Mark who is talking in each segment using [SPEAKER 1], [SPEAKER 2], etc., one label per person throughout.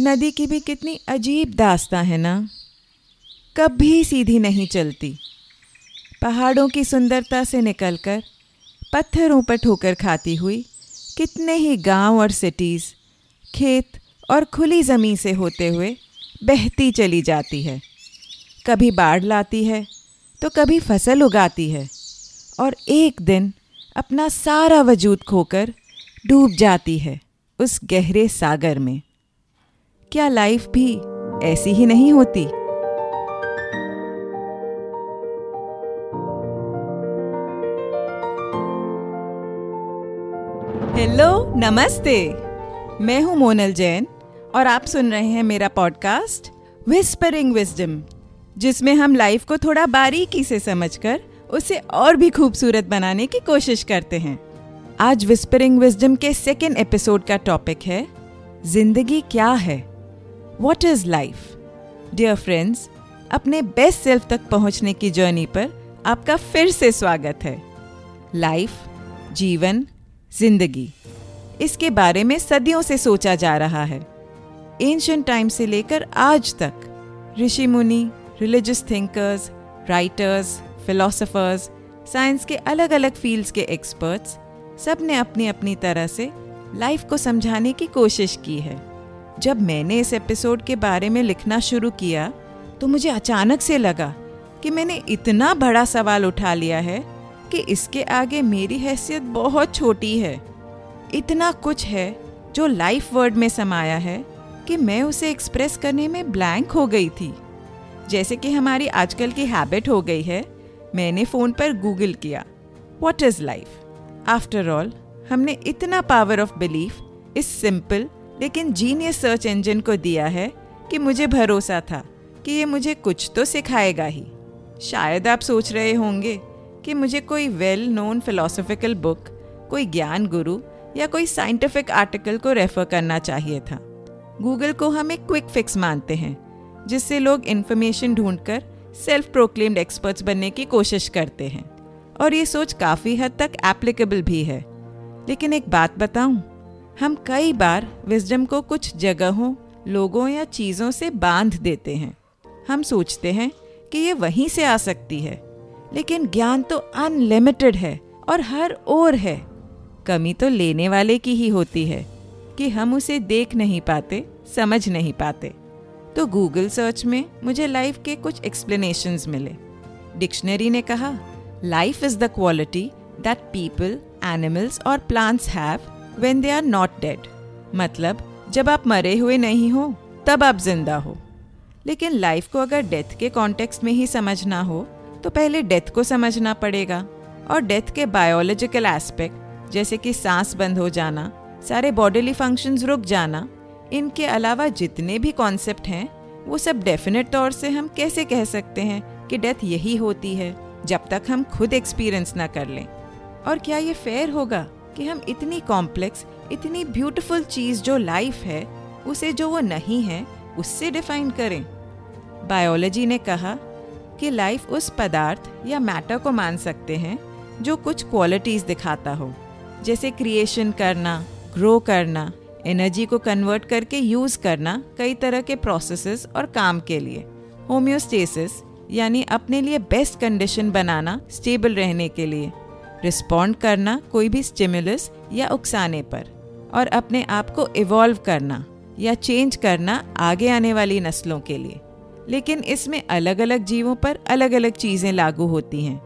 [SPEAKER 1] नदी की भी कितनी अजीब दास्ता है ना? कभी सीधी नहीं चलती। पहाड़ों की सुंदरता से निकलकर, पत्थरों पर ठोकर खाती हुई, कितने ही गाँव और सिटीज़ खेत और खुली ज़मीन से होते हुए बहती चली जाती है। कभी बाढ़ लाती है तो कभी फ़सल उगाती है और एक दिन अपना सारा वजूद खोकर डूब जाती है उस गहरे सागर में। क्या लाइफ भी ऐसी ही नहीं होती? हेलो नमस्ते। मैं हूँ मोनल जैन और आप सुन रहे हैं मेरा पॉडकास्ट विस्परिंग विजडम जिसमें हम लाइफ को थोड़ा बारीकी से समझकर उसे और भी खूबसूरत बनाने की कोशिश करते हैं। आज विस्परिंग विजडम के सेकेंड एपिसोड का टॉपिक है, ज़िंदगी क्या है? What is life dear friends अपने बेस्ट सेल्फ तक पहुँचने की जर्नी पर आपका फिर से स्वागत है। लाइफ जीवन, ज़िंदगी, इसके बारे में सदियों से सोचा जा रहा है। एंशंट टाइम से लेकर आज तक, ऋषि मुनि religious thinkers writers philosophers science के अलग अलग फील्ड्स के एक्सपर्ट्स सबने अपनी अपनी तरह से लाइफ को समझाने की कोशिश की है। जब मैंने इस एपिसोड के बारे में लिखना शुरू किया तो मुझे अचानक से लगा कि मैंने इतना बड़ा सवाल उठा लिया है कि इसके आगे मेरी हैसियत बहुत छोटी है। इतना कुछ है जो लाइफ वर्ड में समाया है कि मैं उसे एक्सप्रेस करने में ब्लैंक हो गई थी। जैसे कि हमारी आजकल की हैबिट हो गई है, मैंने फ़ोन पर गूगल किया what is life after all, हमने इतना पावर ऑफ़ बिलीफ, इस सिंपल लेकिन जीनियस सर्च इंजन को दिया है कि मुझे भरोसा था कि ये मुझे कुछ तो सिखाएगा ही। शायद आप सोच रहे होंगे कि मुझे कोई वेल नोन फिलोसफिकल बुक कोई ज्ञान गुरु या कोई साइंटिफिक आर्टिकल को रेफर करना चाहिए था। गूगल को हम एक क्विक फिक्स मानते हैं, जिससे लोग इन्फॉर्मेशन ढूंढकर सेल्फ प्रोक्लेम्ड एक्सपर्ट्स बनने की कोशिश करते हैं। और ये सोच काफ़ी हद तक एप्लीकेबल भी है। लेकिन एक बात बताऊँ हम कई बार विजडम को कुछ जगहों, लोगों या चीज़ों से बाँध देते हैं। हम सोचते हैं कि ये वहीं से आ सकती है, लेकिन ज्ञान तो अनलिमिटेड है और हर ओर है। कमी तो लेने वाले की ही होती है कि हम उसे देख नहीं पाते, समझ नहीं पाते। तो गूगल सर्च में मुझे लाइफ के कुछ एक्सप्लेनेशन मिले। डिक्शनरी ने कहा life is the quality that people animals और plants have when they are not dead मतलब जब आप मरे हुए नहीं हो, तब आप ज़िंदा हो। लेकिन लाइफ को अगर डेथ के कॉन्टेक्स्ट में ही समझना हो तो पहले डेथ को समझना पड़ेगा। और डेथ के बायोलॉजिकल एस्पेक्ट जैसे कि सांस बंद हो जाना, सारे बॉडीली फ़ंक्शंस रुक जाना, इनके अलावा जितने भी कॉन्सेप्ट हैं, वो सब डेफिनेट तौर से हम कैसे कह सकते हैं कि डेथ यही होती है, जब तक हम खुद एक्सपीरियंस ना कर लें। और क्या ये फेयर होगा? कि हम इतनी कॉम्प्लेक्स इतनी ब्यूटीफुल चीज़ जो लाइफ है, उसे जो वो नहीं है, उससे डिफाइन करें। बायोलॉजी ने कहा कि लाइफ उस पदार्थ या मैटर को मान सकते हैं, जो कुछ क्वालिटीज़ दिखाता हो। जैसे क्रिएशन करना ग्रो करना एनर्जी को कन्वर्ट करके यूज़ करना कई तरह के प्रोसेसेस और काम के लिए। होम्योस्टेसिस यानी अपने लिए बेस्ट कंडीशन बनाना स्टेबल रहने के लिए। रिस्पॉन्ड करना कोई भी स्टिमुलस या उकसाने पर, और अपने आप को इवॉल्व करना या चेंज करना आगे आने वाली नस्लों के लिए। लेकिन इसमें अलग अलग जीवों पर अलग अलग चीज़ें लागू होती हैं,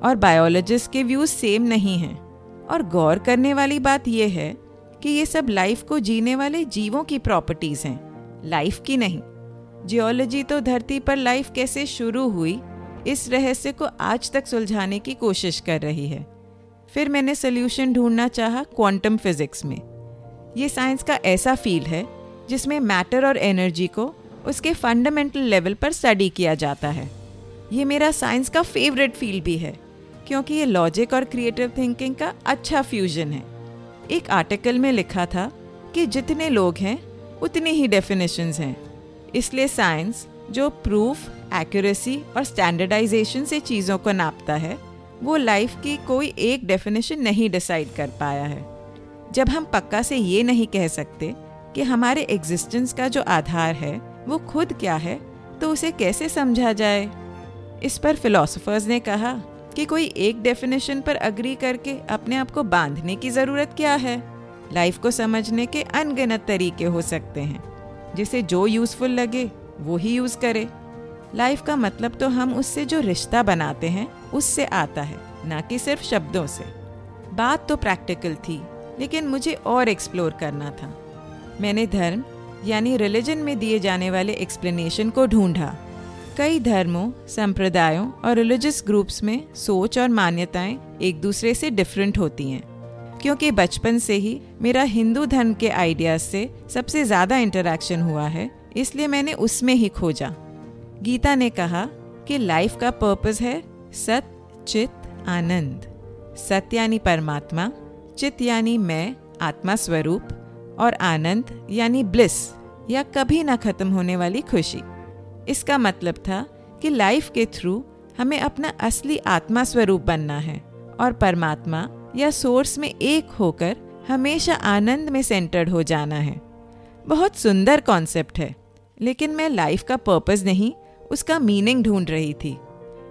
[SPEAKER 1] और बायोलॉजिस्ट के व्यूज़ सेम नहीं हैं। और गौर करने वाली बात यह है कि ये सब लाइफ को जीने वाले जीवों की प्रॉपर्टीज़ हैं लाइफ की नहीं। जियोलॉजी तो धरती पर लाइफ कैसे शुरू हुई, इस रहस्य को आज तक सुलझाने की कोशिश कर रही है। फिर मैंने सोल्यूशन ढूंढना चाहा क्वांटम फिजिक्स में। ये साइंस का ऐसा फ़ील्ड है, जिसमें मैटर और एनर्जी को उसके फंडामेंटल लेवल पर स्टडी किया जाता है। ये मेरा साइंस का फेवरेट फ़ील्ड भी है, क्योंकि ये लॉजिक और क्रिएटिव थिंकिंग का अच्छा फ्यूजन है। एक आर्टिकल में लिखा था कि जितने लोग हैं, उतने ही डेफिनेशंस हैं। इसलिए साइंस जो प्रूफ एक्यूरेसी और स्टैंडर्डाइजेशन से चीज़ों को नापता है वो लाइफ की कोई एक डेफिनेशन नहीं डिसाइड कर पाया है। जब हम पक्का से ये नहीं कह सकते कि हमारे एग्जिस्टेंस का जो आधार है, वो खुद क्या है तो उसे कैसे समझा जाए? इस पर फिलोसोफर्स ने कहा कि कोई एक डेफिनेशन पर अग्री करके अपने आप को बांधने की ज़रूरत क्या है? लाइफ को समझने के अनगिनत तरीके हो सकते हैं, जिसे जो यूज़फुल लगे, वो ही यूज़ करे। लाइफ का मतलब तो हम उससे जो रिश्ता बनाते हैं, उससे आता है, ना कि सिर्फ़ शब्दों से। बात तो प्रैक्टिकल थी, लेकिन मुझे और एक्सप्लोर करना था। मैंने धर्म, यानी रिलीजन में दिए जाने वाले एक्सप्लेनेशन को ढूंढा। कई धर्मों, संप्रदायों और रिलीजियस ग्रुप्स में सोच और मान्यताएँ एक दूसरे से डिफरेंट होती हैं। क्योंकि बचपन से ही मेरा हिंदू धर्म के आइडियाज़ से सबसे ज़्यादा इंटरेक्शन हुआ है, इसलिए मैंने उसमें ही खोजा। गीता ने कहा कि लाइफ का पर्पस है सत चित आनंद। सत्य यानी परमात्मा चित यानी मैं, आत्मा स्वरूप, और आनंद यानी ब्लिस या कभी ना खत्म होने वाली खुशी। इसका मतलब था कि लाइफ के थ्रू हमें अपना असली आत्मा स्वरूप बनना है, और परमात्मा या सोर्स में एक होकर हमेशा आनंद में सेंटर्ड हो जाना है। बहुत सुंदर कॉन्सेप्ट है, लेकिन मैं लाइफ का पर्पस नहीं उसका मीनिंग ढूंढ रही थी।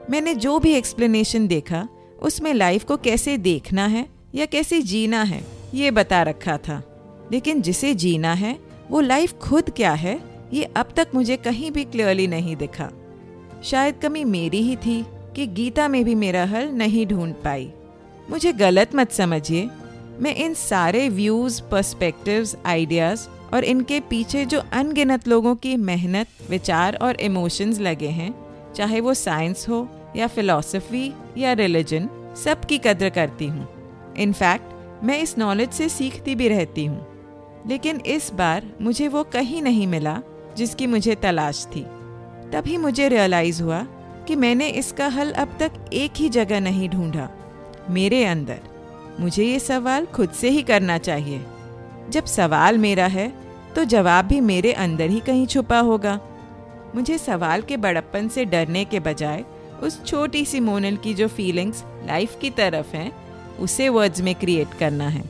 [SPEAKER 1] मैंने जो भी एक्सप्लेनेशन देखा, उसमें लाइफ को कैसे देखना है या कैसे जीना है, ये बता रखा था। लेकिन जिसे जीना है, वो लाइफ खुद क्या है, ये अब तक मुझे कहीं भी क्लियरली नहीं दिखा। शायद कमी मेरी ही थी कि गीता में भी मेरा हल नहीं ढूंढ पाई। मुझे गलत मत समझिए, मैं इन सारे व्यूज़ पर्सपेक्टिव्स आइडियाज़ और इनके पीछे जो अनगिनत लोगों की मेहनत, विचार और इमोशंस लगे हैं, चाहे वो साइंस हो या फिलॉसफी या रिलीजन सब की कद्र करती हूँ। इनफैक्ट मैं इस नॉलेज से सीखती भी रहती हूँ। लेकिन इस बार मुझे वो कहीं नहीं मिला जिसकी मुझे तलाश थी। तभी मुझे रियलाइज़ हुआ कि मैंने इसका हल अब तक एक ही जगह नहीं ढूंढा। मेरे अंदर मुझे ये सवाल खुद से ही करना चाहिए। जब सवाल मेरा है तो जवाब भी मेरे अंदर ही कहीं छुपा होगा। मुझे सवाल के बड़प्पन से डरने के बजाय उस छोटी सी मोनल की जो फीलिंग्स लाइफ की तरफ़ हैं, उसे वर्ड्स में क्रिएट करना है।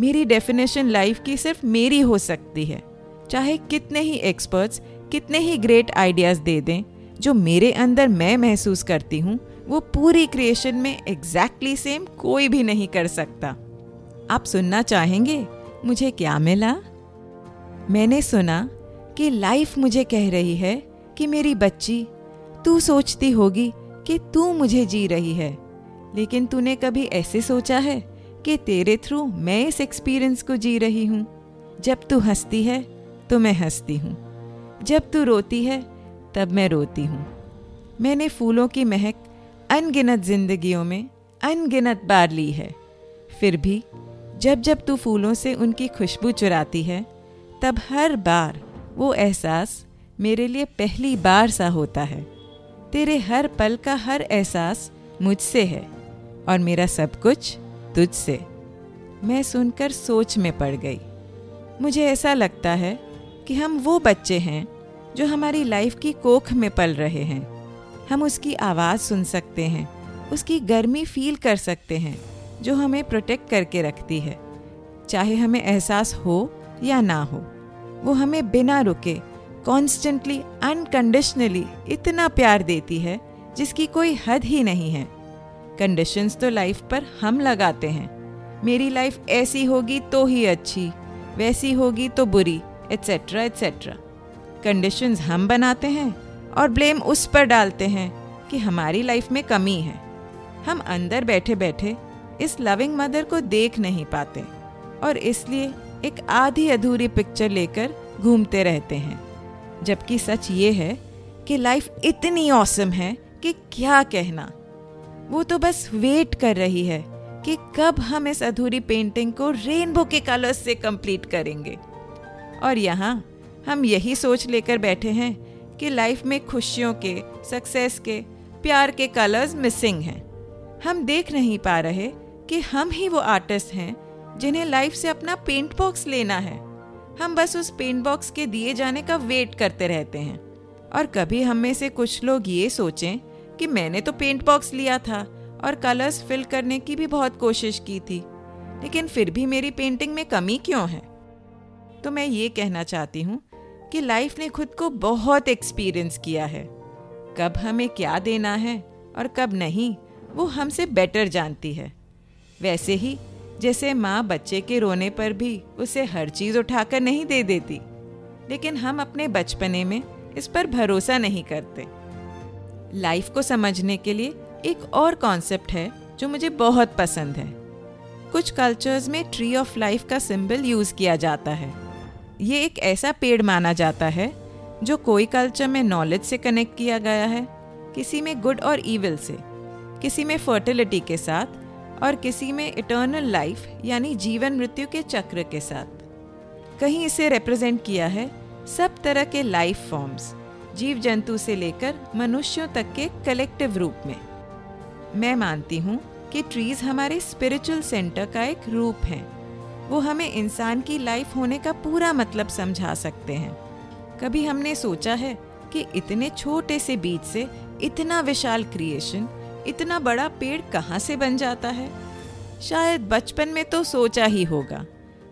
[SPEAKER 1] मेरी डेफिनेशन लाइफ की सिर्फ़ मेरी हो सकती है। चाहे कितने ही एक्सपर्ट्स कितने ही ग्रेट आइडियाज़ दे दें, जो मेरे अंदर मैं महसूस करती हूँ, वो पूरी क्रिएशन में एग्जैक्टली exactly सेम कोई भी नहीं कर सकता। आप सुनना चाहेंगे? मुझे क्या मिला? मैंने सुना कि लाइफ मुझे कह रही है कि मेरी बच्ची, तू सोचती होगी कि तू मुझे जी रही है, लेकिन तूने कभी ऐसे सोचा है कि तेरे थ्रू मैं इस एक्सपीरियंस को जी रही हूँ? जब तू हंसती है तो मैं हंसती हूँ। जब तू रोती है, तब मैं रोती हूँ। मैंने फूलों की महक अनगिनत जिंदगियों में अनगिनत बार ली है। फिर भी, जब जब तू फूलों से उनकी खुशबू चुराती है तब हर बार वो एहसास मेरे लिए पहली बार सा होता है। तेरे हर पल का हर एहसास मुझसे है और मेरा सब कुछ तुझसे। मैं सुनकर सोच में पड़ गई। मुझे ऐसा लगता है कि हम वो बच्चे हैं जो हमारी लाइफ की कोख में पल रहे हैं। हम उसकी आवाज़ सुन सकते हैं, उसकी गर्मी फील कर सकते हैं जो हमें प्रोटेक्ट करके रखती है। चाहे हमें एहसास हो या ना हो। वो हमें बिना रुके कॉन्स्टेंटली अनकंडीशनली इतना प्यार देती है, जिसकी कोई हद ही नहीं है। कंडीशंस तो लाइफ पर हम लगाते हैं। मेरी लाइफ ऐसी होगी तो ही अच्छी, वैसी होगी तो बुरी एट्सेट्रा एट्सेट्रा कंडीशंस हम बनाते हैं और ब्लेम उस पर डालते हैं कि हमारी लाइफ में कमी है। हम अंदर बैठे बैठे इस लविंग मदर को देख नहीं पाते और इसलिए एक आधी अधूरी पिक्चर लेकर घूमते रहते हैं, जबकि सच ये है कि लाइफ इतनी औसम है कि क्या कहना। वो तो बस वेट कर रही है कि कब हम इस अधूरी पेंटिंग को रेनबो के कलर्स से कंप्लीट करेंगे। और यहाँ हम यही सोच लेकर बैठे हैं कि लाइफ में खुशियों के सक्सेस के, प्यार के कलर्स मिसिंग हैं। हम देख नहीं पा रहे कि हम ही वो आर्टिस्ट हैं जिन्हें लाइफ से अपना पेंट बॉक्स लेना है। हम बस उस पेंट बॉक्स के दिए जाने का वेट करते रहते हैं। और कभी हम में से कुछ लोग ये सोचें कि मैंने तो पेंट बॉक्स लिया था और कलर्स फिल करने की भी बहुत कोशिश की थी। लेकिन फिर भी मेरी पेंटिंग में कमी क्यों है? तो मैं ये कहना चाहती हूँ कि लाइफ ने खुद को बहुत एक्सपीरियंस किया है। कब हमें क्या देना है और कब नहीं, वो हमसे बेटर जानती है। वैसे ही जैसे माँ बच्चे के रोने पर भी उसे हर चीज़ उठाकर नहीं दे देती। लेकिन हम अपने बचपने में इस पर भरोसा नहीं करते। लाइफ को समझने के लिए एक और कॉन्सेप्ट है जो मुझे बहुत पसंद है। कुछ कल्चर्स में ट्री ऑफ़ लाइफ का सिंबल यूज़ किया जाता है। ये एक ऐसा पेड़ माना जाता है जो कोई कल्चर में नॉलेज से कनेक्ट किया गया है, किसी में गुड और ईविल से, किसी में फर्टिलिटी के साथ और किसी में इटर्नल लाइफ यानी जीवन मृत्यु के चक्र के साथ। कहीं इसे रिप्रेजेंट किया है सब तरह के लाइफ फॉर्म्स जीव जंतु से लेकर मनुष्यों तक के कलेक्टिव रूप में। मैं मानती हूँ कि ट्रीज हमारे स्पिरिचुअल सेंटर का एक रूप है। वो हमें इंसान की लाइफ होने का पूरा मतलब समझा सकते हैं। कभी हमने सोचा है कि इतने छोटे से बीज से इतना विशाल क्रिएशन इतना बड़ा पेड़ कहाँ से बन जाता है? शायद बचपन में तो सोचा ही होगा।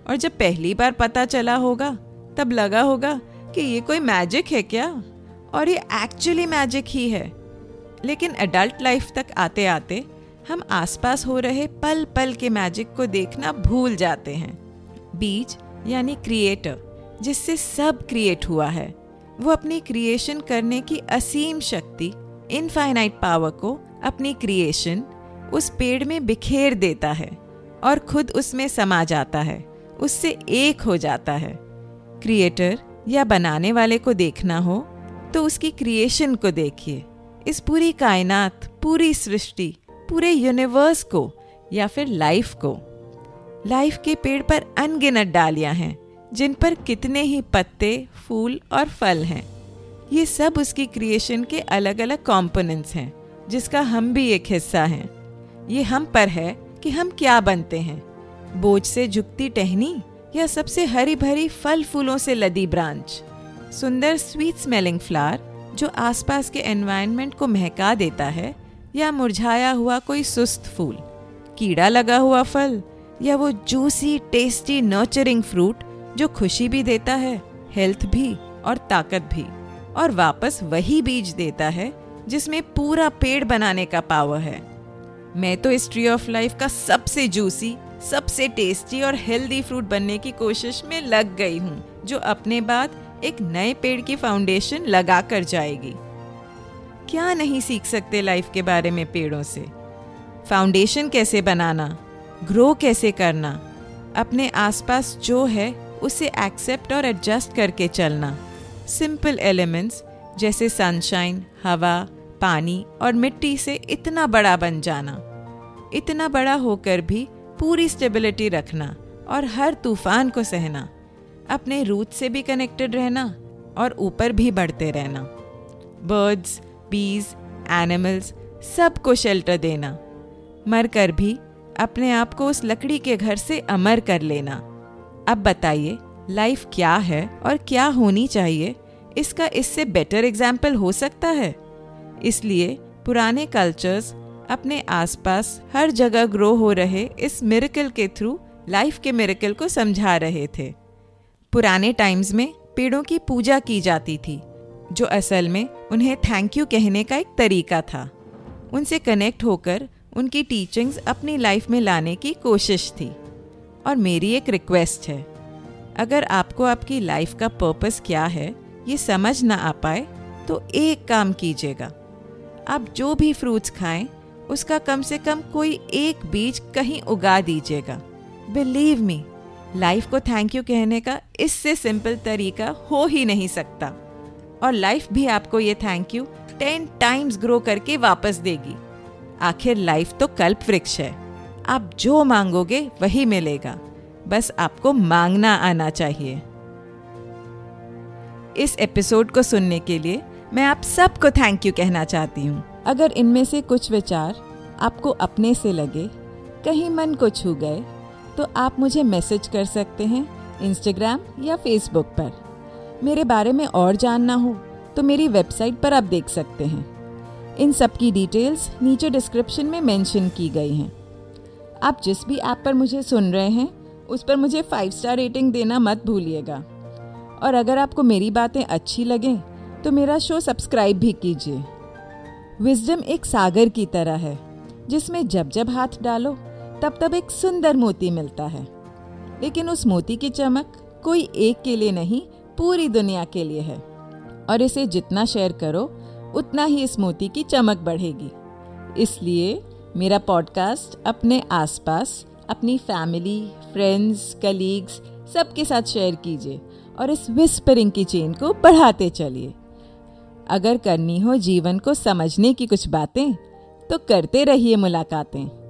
[SPEAKER 1] और जब पहली बार पता चला होगा, तब लगा होगा कि ये कोई मैजिक है क्या? और ये एक्चुअली मैजिक ही है। लेकिन एडल्ट लाइफ तक आते आते हम आसपास हो रहे पल पल के मैजिक को देखना भूल जाते हैं। बीज, यानी क्रिएटर जिससे सब क्रिएट हुआ है, वो अपनी क्रिएशन करने की असीम शक्ति इनफाइनाइट पावर को अपनी क्रिएशन उस पेड़ में बिखेर देता है और खुद उसमें समा जाता है, उससे एक हो जाता है। क्रिएटर या बनाने वाले को देखना हो तो उसकी क्रिएशन को देखिए। इस पूरी कायनात, पूरी सृष्टि, पूरे यूनिवर्स को या फिर लाइफ को। लाइफ के पेड़ पर अनगिनत डालियाँ हैं, जिन पर कितने ही पत्ते, फूल और फल हैं। ये सब उसकी क्रिएशन के अलग अलग कंपोनेंट्स हैं। जिसका हम भी एक हिस्सा हैं। ये हम पर है कि हम क्या बनते हैं। बोझ से झुकती टहनी या सबसे हरी भरी फल फूलों से लदी ब्रांच। सुंदर स्वीट स्मेलिंग फ्लावर जो आसपास के एनवायरनमेंट को महका देता है या मुरझाया हुआ कोई सुस्त फूल। कीड़ा लगा हुआ फल या वो जूसी टेस्टी नर्चरिंग फ्रूट जो खुशी भी देता है हेल्थ भी और ताकत भी। और वापस वही बीज देता है जिसमें पूरा पेड़ बनाने का पावर है। मैं तो इस ट्री ऑफ़ लाइफ का सबसे जूसी सबसे टेस्टी और हेल्दी फ्रूट बनने की कोशिश में लग गई हूँ, जो अपने बाद एक नए पेड़ की फाउंडेशन लगा कर जाएगी। क्या नहीं सीख सकते लाइफ के बारे में पेड़ों से? फाउंडेशन कैसे बनाना? ग्रो कैसे करना? अपने आसपास जो है, उसे एक्सेप्ट और एडजस्ट करके चलना। सिंपल एलिमेंट्स जैसे सनशाइन हवा, पानी और मिट्टी से इतना बड़ा बन जाना। इतना बड़ा होकर भी पूरी स्टेबिलिटी रखना और हर तूफ़ान को सहना। अपने रूट से भी कनेक्टेड रहना और ऊपर भी बढ़ते रहना। बर्ड्स बीज एनिमल्स सबको शेल्टर देना। मर कर भी अपने आप को उस लकड़ी के घर से अमर कर लेना। अब बताइए लाइफ क्या है और क्या होनी चाहिए? इसका इससे बेटर एग्ज़ाम्पल हो सकता है। इसलिए पुराने कल्चर्स अपने आसपास हर जगह ग्रो हो रहे इस मिरेकल के थ्रू लाइफ के मिरेकल को समझा रहे थे। पुराने टाइम्स में पेड़ों की पूजा की जाती थी, जो असल में उन्हें थैंक यू कहने का एक तरीका था। उनसे कनेक्ट होकर उनकी टीचिंग्स अपनी लाइफ में लाने की कोशिश थी। और मेरी एक रिक्वेस्ट है, अगर आपको आपकी लाइफ का पर्पस क्या है ये समझ ना आ पाए तो एक काम कीजिएगा। आप जो भी फ्रूट्स खाएँ, उसका कम से कम कोई एक बीज कहीं उगा दीजिएगा। बिलीव मी लाइफ को थैंक यू कहने का इससे सिंपल तरीका हो ही नहीं सकता। और लाइफ भी आपको ये thank you ten times grow करके वापस देगी। आखिर लाइफ तो कल्प वृक्ष है। आप जो मांगोगे, वही मिलेगा। बस आपको मांगना आना चाहिए। इस एपिसोड को सुनने के लिए मैं आप सबको थैंक यू कहना चाहती हूँ। अगर इनमें से कुछ विचार आपको अपने से लगे, कहीं मन को छू गए तो आप मुझे मैसेज कर सकते हैं इंस्टाग्राम या फेसबुक पर। मेरे बारे में और जानना हो तो मेरी वेबसाइट पर आप देख सकते हैं। इन सब की डिटेल्स नीचे डिस्क्रिप्शन में मेंशन की गई हैं। आप जिस भी ऐप पर मुझे सुन रहे हैं, उस पर मुझे फाइव स्टार रेटिंग देना मत भूलिएगा। और अगर आपको मेरी बातें अच्छी लगें तो मेरा शो सब्सक्राइब भी कीजिए। विजडम एक सागर की तरह है, जिसमें जब जब हाथ डालो, तब तब एक सुंदर मोती मिलता है। लेकिन उस मोती की चमक कोई एक के लिए नहीं, पूरी दुनिया के लिए है। और इसे जितना शेयर करो, उतना ही इस मोती की चमक बढ़ेगी। इसलिए मेरा पॉडकास्ट अपने आसपास, अपनी फैमिली फ्रेंड्स कलीग्स सबके साथ शेयर कीजिए। और इस विस्परिंग की चेन को बढ़ाते चलिए। अगर करनी हो जीवन को समझने की कुछ बातें तो करते रहिए मुलाकातें।